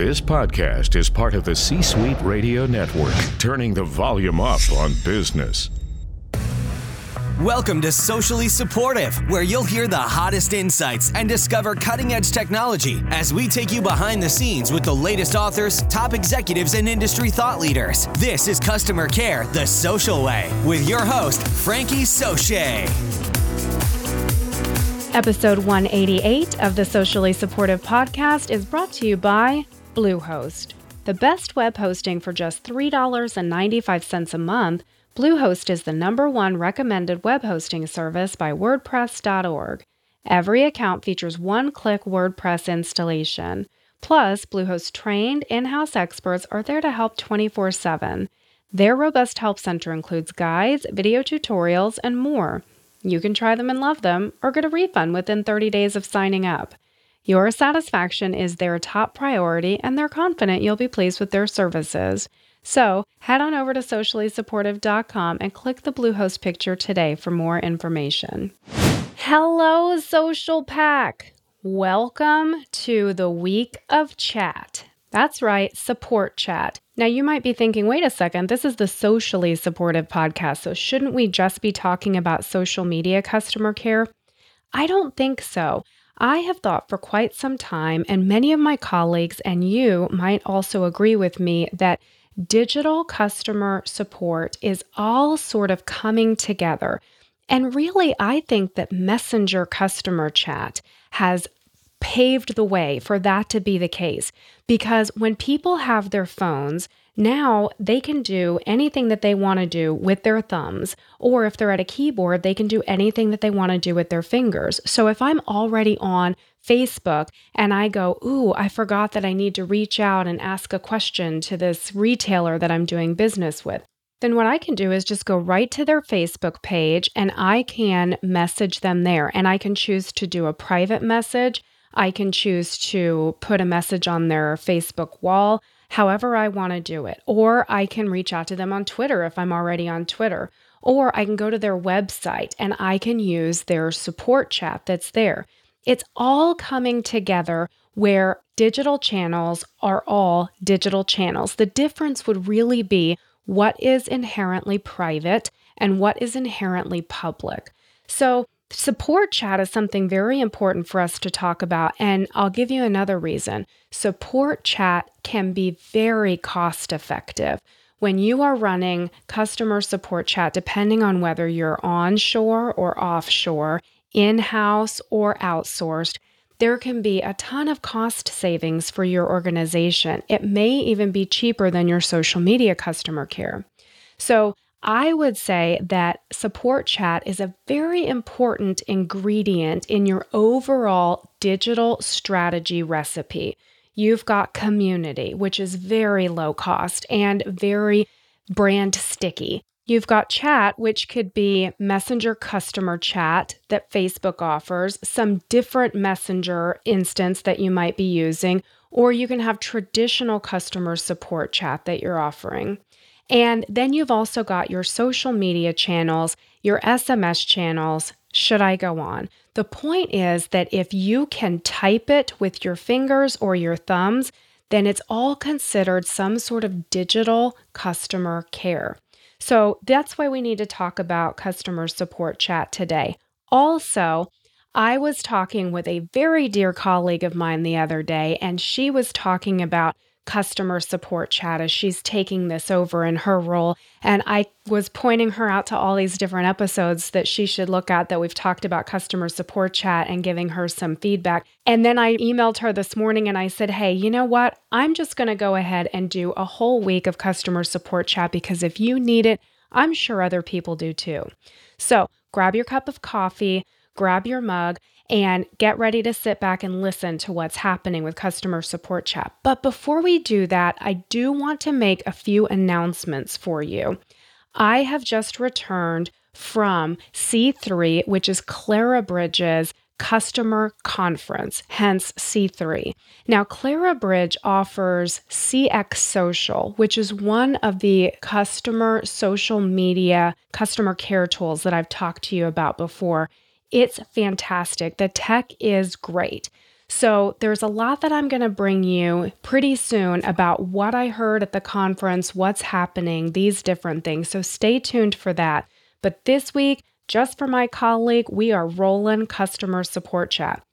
This podcast is part of the C Suite Radio Network, turning the volume up on business. Welcome to Socially Supportive, where you'll hear the hottest insights and discover cutting edge technology as we take you behind the scenes with the latest authors, top executives, and industry thought leaders. This is Customer Care the Social Way with your host, Frankie Soche. Episode 188 of the Socially Supportive Podcast is brought to you by Bluehost. The best web hosting for just $3.95 a month Bluehost is the number one recommended web hosting service by WordPress.org. Every account features one click WordPress installation. Plus, Bluehost trained in house experts are there to help 24 7. Their robust help center includes guides, video tutorials, and more. You can try them and love them, or get a refund within 30 days of signing up. Your satisfaction is their top priority, and they're confident you'll be pleased with their services. So head on over to sociallysupportive.com and click the Bluehost picture today for more information. Hello, Social Pack. Welcome to the week of chat. That's right, support chat. Now, you might be thinking, wait a second, this is the socially supportive podcast, so shouldn't we just be talking about social media customer care? I don't think so. I have thought for quite some time, and many of my colleagues and you might also agree with me, that digital customer support is all sort of coming together. And really, I think that Messenger customer chat has paved the way for that to be the case because when people have their phones, now they can do anything that they want to do with their thumbs, or if they're at a keyboard, they can do anything that they want to do with their fingers. So if I'm already on Facebook and I go, Ooh, I forgot that I need to reach out and ask a question to this retailer that I'm doing business with. Then what I can do is just go right to their Facebook page and I can message them there. And I can choose to do a private message. I can choose to put a message on their Facebook wall, however I want to do it. Or I can reach out to them on Twitter if I'm already on Twitter. Or I can go to their website and I can use their support chat that's there. It's all coming together where digital channels are all digital channels. The difference would really be what is inherently private and what is inherently public. So, support chat is something very important for us to talk about. And I'll give you another reason. Support chat can be very cost effective. When you are running customer support chat, depending on whether you're onshore or offshore, in house or outsourced, there can be a ton of cost savings for your organization. It may even be cheaper than your social media customer care. So, I would say that support chat is a very important ingredient in your overall digital strategy recipe. You've got community, which is very low cost and very brand sticky. You've got chat, which could be messenger customer chat that Facebook offers, some different messenger instance that you might be using, or you can have traditional customer support chat that you're offering. And then you've also got your social media channels, your SMS channels. Should I go on? The point is that if you can type it with your fingers or your thumbs, then it's all considered some sort of digital customer care. So that's why we need to talk about customer support chat today. Also, I was talking with a very dear colleague of mine the other day, and she was talking about customer support chat as she's taking this over in her role. And I was pointing her out to all these different episodes that she should look at that we've talked about customer support chat and giving her some feedback. And then I emailed her this morning and I said, Hey, you know what? I'm just going to go ahead and do a whole week of customer support chat because if you need it, I'm sure other people do too. So grab your cup of coffee, grab your mug, and get ready to sit back and listen to what's happening with customer support chat. But before we do that, I do want to make a few announcements for you. I have just returned from C3, which is Clarabridge's customer conference, hence C3. Now, Clarabridge offers CX Social, which is one of the customer social media customer care tools that I've talked to you about before. It's fantastic. The tech is great. So, there's a lot that I'm going to bring you pretty soon about what I heard at the conference, what's happening, these different things. So, stay tuned for that. But this week, just for my colleague, we are rolling customer support chat.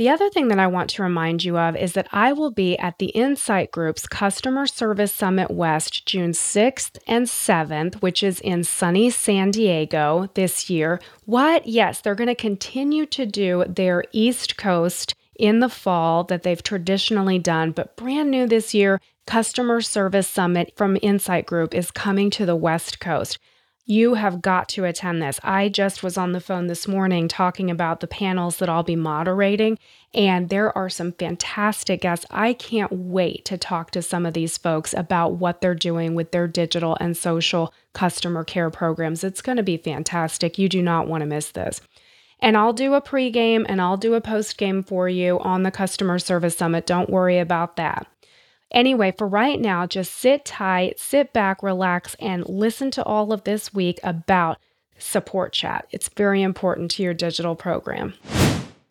The other thing that I want to remind you of is that I will be at the Incite Group's Customer Service Summit West June 6th and 7th, which is in sunny San Diego this year. What? Yes, they're going to continue to do their East Coast in the fall that they've traditionally done, but brand new this year, Customer Service Summit from Incite Group is coming to the West Coast. You have got to attend this. I just was on the phone this morning talking about the panels that I'll be moderating, and there are some fantastic guests. I can't wait to talk to some of these folks about what they're doing with their digital and social customer care programs. It's going to be fantastic. You do not want to miss this. And I'll do a pregame and I'll do a postgame for you on the Customer Service Summit. Don't worry about that. Anyway, for right now, just sit tight, sit back, relax, and listen to all of this week about support chat. It's very important to your digital program.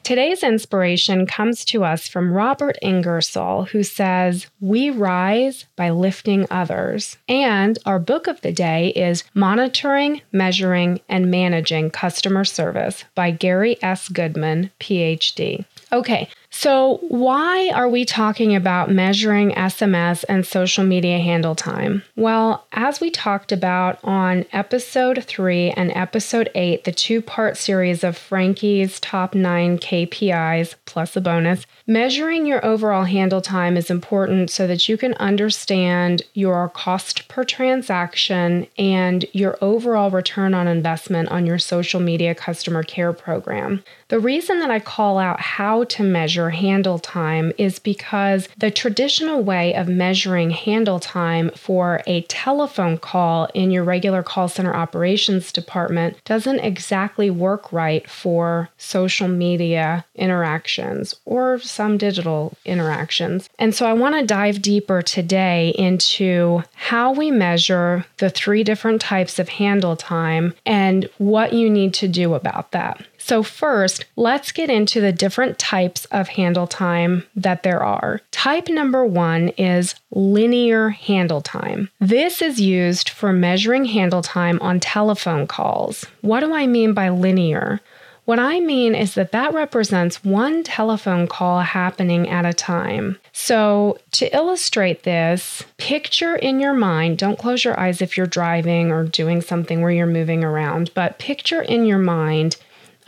Today's inspiration comes to us from Robert Ingersoll, who says, We rise by lifting others. And our book of the day is Monitoring, Measuring, and Managing Customer Service by Gary S. Goodman, PhD. Okay, so, why are we talking about measuring SMS and social media handle time? Well, as we talked about on episode three and episode eight, the two part series of Frankie's top nine KPIs plus a bonus, measuring your overall handle time is important so that you can understand your cost per transaction and your overall return on investment on your social media customer care program. The reason that I call out how to measure handle time is because the traditional way of measuring handle time for a telephone call in your regular call center operations department doesn't exactly work right for social media interactions or some digital interactions. And so I want to dive deeper today into how we measure the three different types of handle time and what you need to do about that. So, first, let's get into the different types of handle time that there are. Type number one is linear handle time. This is used for measuring handle time on telephone calls. What do I mean by linear? What I mean is that that represents one telephone call happening at a time. So, to illustrate this, picture in your mind, don't close your eyes if you're driving or doing something where you're moving around, but picture in your mind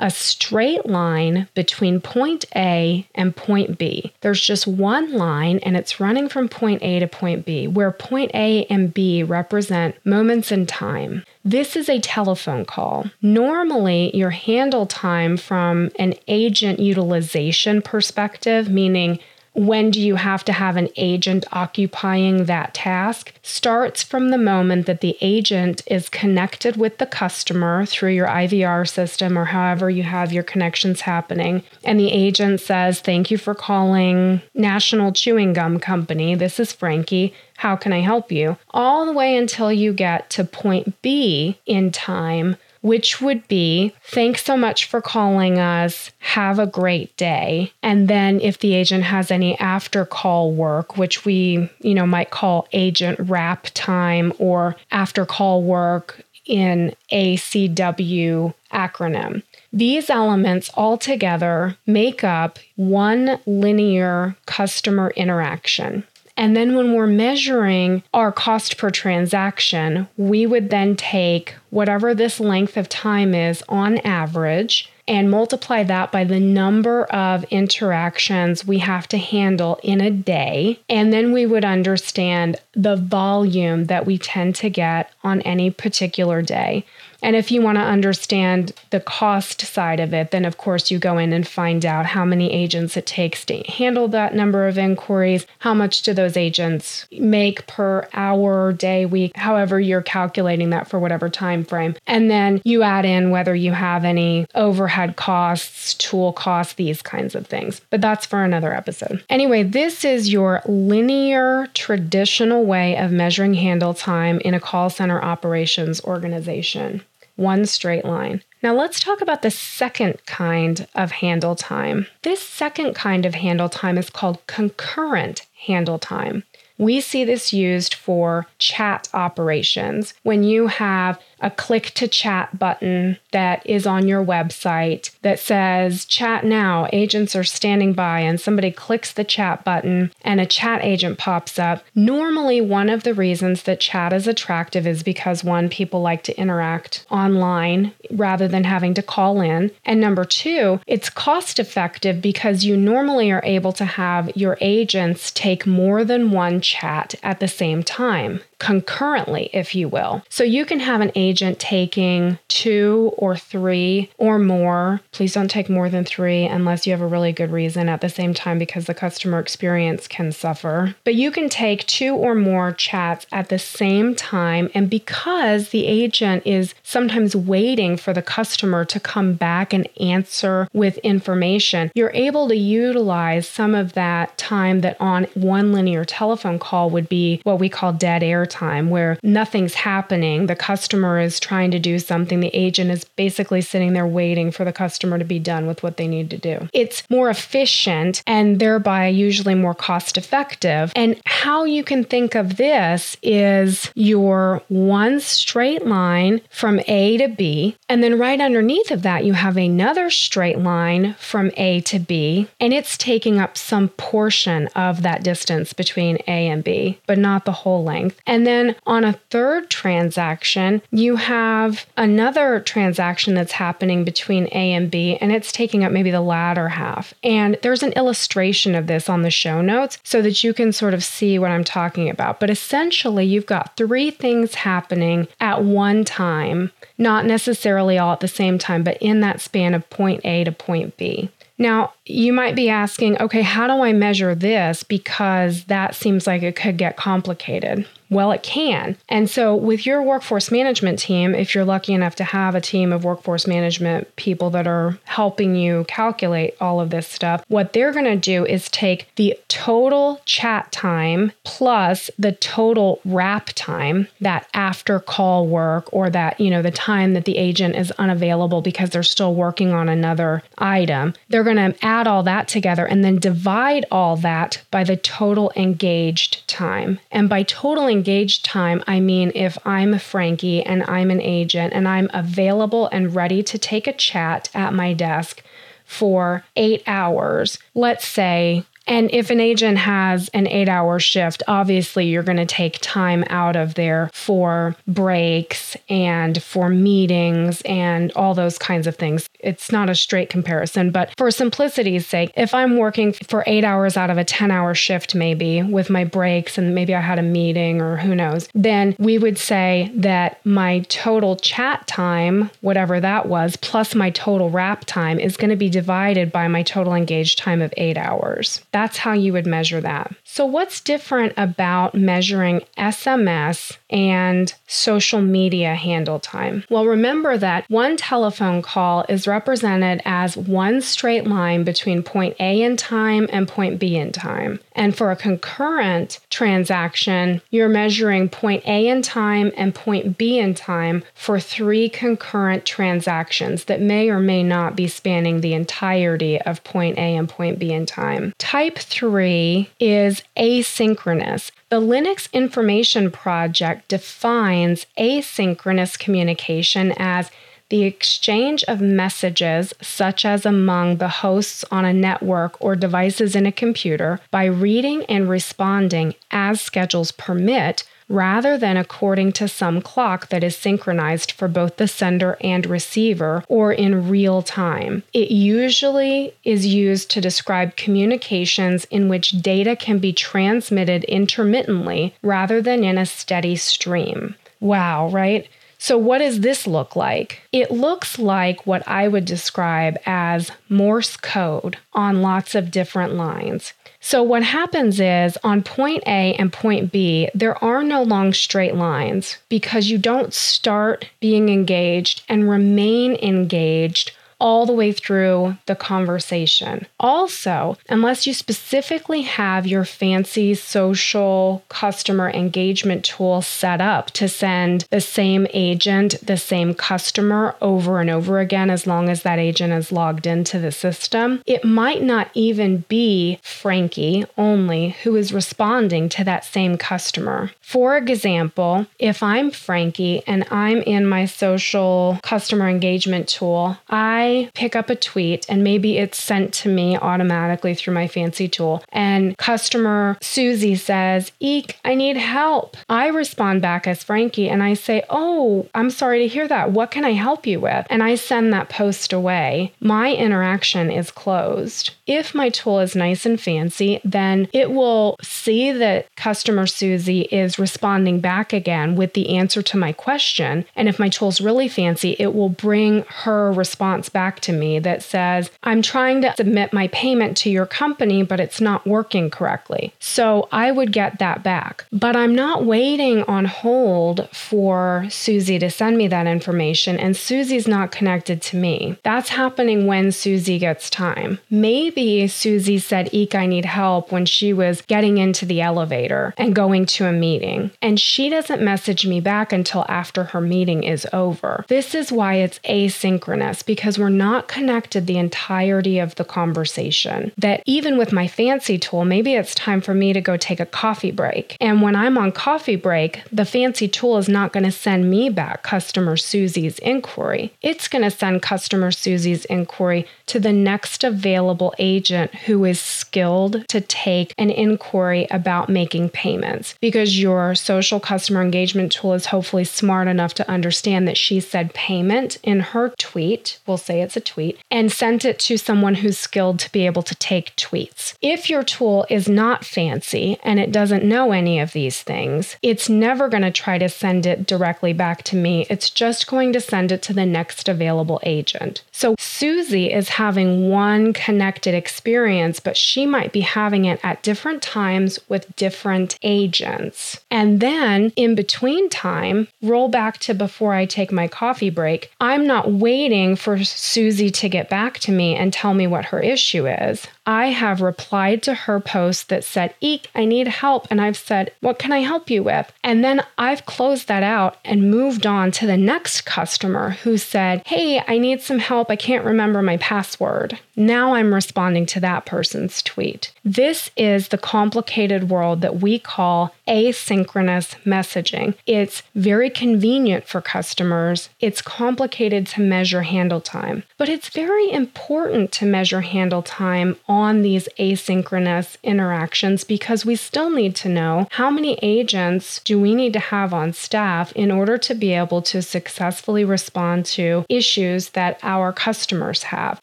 a straight line between point A and point B. There's just one line and it's running from point A to point B, where point A and B represent moments in time. This is a telephone call. Normally, your handle time from an agent utilization perspective, meaning when do you have to have an agent occupying that task starts from the moment that the agent is connected with the customer through your IVR system or however you have your connections happening. And the agent says, Thank you for calling National Chewing Gum Company. This is Frankie. How can I help you? All the way until you get to point B in time which would be thanks so much for calling us. Have a great day. And then if the agent has any after call work, which we, you know, might call agent wrap time or after call work in ACW acronym. These elements all together make up one linear customer interaction. And then when we're measuring our cost per transaction, we would then take whatever this length of time is on average and multiply that by the number of interactions we have to handle in a day. And then we would understand the volume that we tend to get on any particular day. And if you want to understand the cost side of it, then of course you go in and find out how many agents it takes to handle that number of inquiries, how much do those agents make per hour, day, week, however you're calculating that for whatever time frame. And then you add in whether you have any overhead costs, tool costs, these kinds of things. But that's for another episode. Anyway, this is your linear traditional way of measuring handle time in a call center operations organization one straight line. Now, let's talk about the second kind of handle time. This second kind of handle time is called concurrent handle time. We see this used for chat operations. When you have a click to chat button that is on your website that says chat now, agents are standing by, and somebody clicks the chat button and a chat agent pops up. Normally, one of the reasons that chat is attractive is because one, people like to interact online rather than having to call in. And number two, it's cost effective because you normally are able to have your agents take more than one chat at the same time concurrently, if you will. So you can have an agent taking two or three or more. Please don't take more than three unless you have a really good reason at the same time because the customer experience can suffer. But you can take two or more chats at the same time. And because the agent is sometimes waiting for the customer to come back and answer with information, you're able to utilize some of that time that on one linear telephone call would be what we call dead air time where nothing's happening. The customer is trying to do something. The agent is basically sitting there waiting for the customer to be done with what they need to do. It's more efficient and thereby usually more cost effective. And how you can think of this is your one straight line from A to B. And then right underneath of that, you have another straight line from A to B. And it's taking up some portion of that distance between A and B, but not the whole length. And then on a third transaction, you have another transaction that's happening between A and B, and it's taking up maybe the latter half. And there's an illustration of this on the show notes so that you can sort of see what I'm talking about. But essentially, you've got three things happening at one time, not necessarily all at the same time, but in that span of point A to point B. Now, you might be asking, okay, how do I measure this? Because that seems like it could get complicated. Well, it can. And so, with your workforce management team, if you're lucky enough to have a team of workforce management people that are helping you calculate all of this stuff, what they're going to do is take the total chat time plus the total wrap time, that after call work or that, you know, the time that the agent is unavailable because they're still working on another item. They're going to add all that together and then divide all that by the total engaged time. And by total engaged time, I mean if I'm Frankie and I'm an agent and I'm available and ready to take a chat at my desk for eight hours, let's say and if an agent has an eight hour shift, obviously you're going to take time out of there for breaks and for meetings and all those kinds of things. It's not a straight comparison, but for simplicity's sake, if I'm working for eight hours out of a 10 hour shift, maybe with my breaks and maybe I had a meeting or who knows, then we would say that my total chat time, whatever that was, plus my total wrap time is going to be divided by my total engaged time of eight hours. That's how you would measure that. So, what's different about measuring SMS and social media handle time? Well, remember that one telephone call is represented as one straight line between point A in time and point B in time. And for a concurrent transaction, you're measuring point A in time and point B in time for three concurrent transactions that may or may not be spanning the entirety of point A and point B in time. 3 is asynchronous. The Linux Information Project defines asynchronous communication as the exchange of messages, such as among the hosts on a network or devices in a computer, by reading and responding as schedules permit rather than according to some clock that is synchronized for both the sender and receiver or in real time. It usually is used to describe communications in which data can be transmitted intermittently rather than in a steady stream. Wow, right? So, what does this look like? It looks like what I would describe as Morse code on lots of different lines. So, what happens is on point A and point B, there are no long straight lines because you don't start being engaged and remain engaged all the way through the conversation. Also, unless you specifically have your fancy social customer engagement tool set up to send the same agent, the same customer over and over again, as long as that agent is logged into the system, it might not even be Frankie only who is responding to that same customer. For example, if I'm Frankie and I'm in my social customer engagement tool, I pick up a tweet and maybe it's sent to me automatically through my fancy tool. And customer Susie says, Eek, I need help. I respond back as Frankie and I say, Oh, I'm sorry to hear that. What can I help you with? And I send that post away. My interaction is closed. If my tool is nice and fancy, then it will see that customer Susie is responding back again with the answer to my question. And if my tool's really fancy, it will bring her response back to me that says, I'm trying to submit my payment to your company, but it's not working correctly. So I would get that back. But I'm not waiting on hold for Susie to send me that information, and Susie's not connected to me. That's happening when Susie gets time. Maybe Susie said, Eek, I need help when she was getting into the elevator and going to a meeting, and she doesn't message me back until after her meeting is over. This is why it's asynchronous because we're not connected the entirety of the conversation. That even with my fancy tool, maybe it's time for me to go take a coffee break. And when I'm on coffee break, the fancy tool is not going to send me back customer Susie's inquiry. It's going to send customer Susie's inquiry to the next available agent who is skilled to take an inquiry about making payments because your social customer engagement tool is hopefully smart enough to understand that she said payment in her tweet, we'll say it's a tweet, and sent it to someone who's skilled to be able to take tweets. If your tool is not fancy and it doesn't know any of these things, it's never going to try to send it directly back to me. It's just going to send it to the next available agent. So Susie is having one connected experience, but she might be having it at different times with different agents. And then in between time, roll back to before I take my coffee break. I'm not waiting for Susie to get back to me and tell me what her issue is. I have replied to her post that said, Eek, I need help. And I've said, What can I help you with? And then I've closed that out and moved on to the next customer who said, Hey, I need some help. I can't remember my password. Now I'm responding to that person's tweet. This is the complicated world that we call asynchronous messaging. It's very convenient for customers. It's complicated to measure handle time, but it's very important to measure handle time on these asynchronous interactions because we still need to know how many agents do we need to have on staff in order to be able to successfully respond to issues that our customers have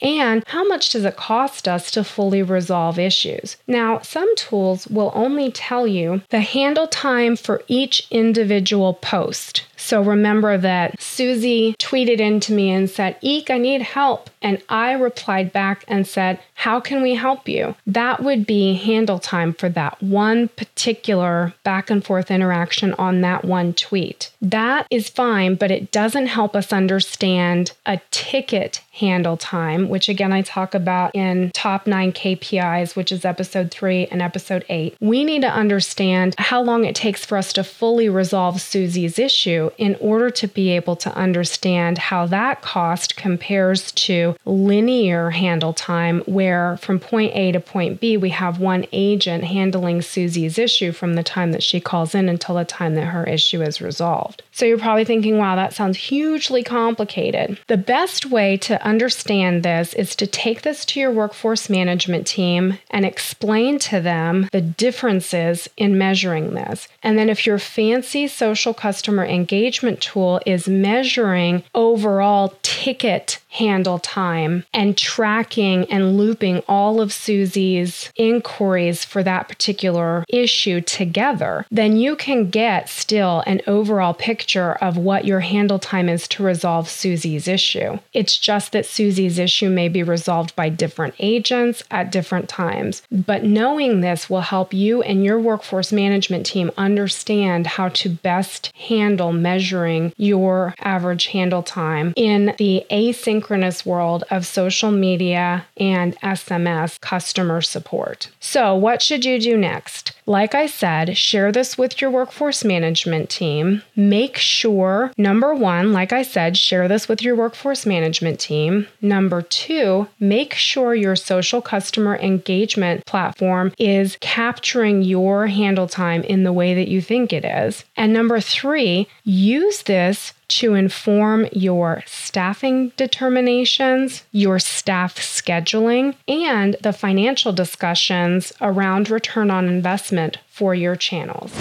and how much does it cost us to fully resolve issues. Now, some tools will only tell you the handle time for each individual post. So remember that Susie tweeted into me and said, Eek, I need help. And I replied back and said, How can we help you? That would be handle time for that one particular back and forth interaction on that one tweet. That is fine, but it doesn't help us understand a ticket handle time, which again I talk about in top nine KPIs, which is episode three and episode eight. We need to understand how long it takes for us to fully resolve Susie's issue in order to be able to understand how that cost compares to linear handle time, where from point A to point B, we have one agent handling Susie's issue from the time that she calls in until the time that her issue is resolved. So you're probably thinking, wow, that sounds hugely complicated. The best way to understand this is to take this to your workforce management team and explain to them the differences in measuring this. And then if your fancy social customer engagement tool is measuring overall ticket handle time and tracking and looping all of Susie's inquiries for that particular issue together, then you can get still an overall picture of what your handle time is to resolve Susie's issue. It's just that Susie's issue may be resolved by different agents at different times. But knowing this will help you and your workforce management team understand how to best handle measuring your average handle time in the asynchronous asynchronous world of social media and SMS customer support. So, what should you do next? Like I said, share this with your workforce management team. Make sure, number one, like I said, share this with your workforce management team. Number two, make sure your social customer engagement platform is capturing your handle time in the way that you think it is. And number three, use this to inform your staffing determinations, your staff scheduling, and the financial discussions around return on investment for your channels.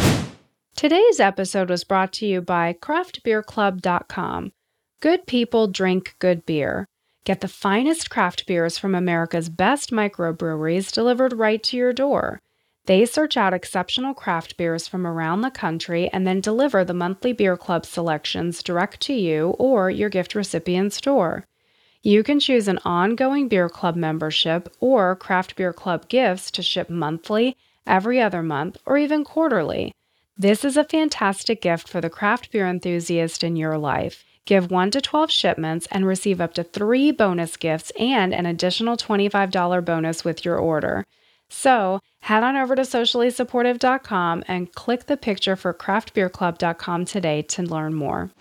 Today's episode was brought to you by craftbeerclub.com. Good people drink good beer. Get the finest craft beers from America's best microbreweries delivered right to your door. They search out exceptional craft beers from around the country and then deliver the monthly beer club selections direct to you or your gift recipient's door. You can choose an ongoing beer club membership or craft beer club gifts to ship monthly, every other month, or even quarterly. This is a fantastic gift for the craft beer enthusiast in your life. Give 1 to 12 shipments and receive up to 3 bonus gifts and an additional $25 bonus with your order. So head on over to sociallysupportive.com and click the picture for craftbeerclub.com today to learn more.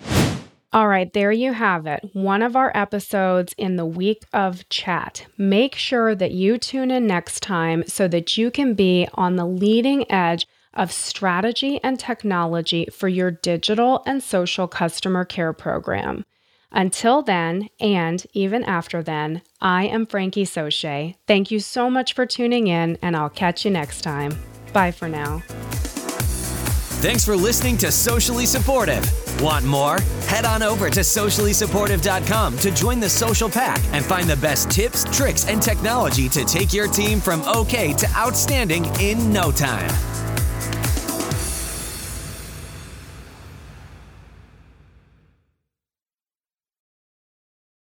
All right, there you have it. One of our episodes in the week of chat. Make sure that you tune in next time so that you can be on the leading edge of strategy and technology for your digital and social customer care program. Until then, and even after then, I am Frankie Soche. Thank you so much for tuning in, and I'll catch you next time. Bye for now. Thanks for listening to Socially Supportive. Want more? Head on over to sociallysupportive.com to join the social pack and find the best tips, tricks, and technology to take your team from okay to outstanding in no time.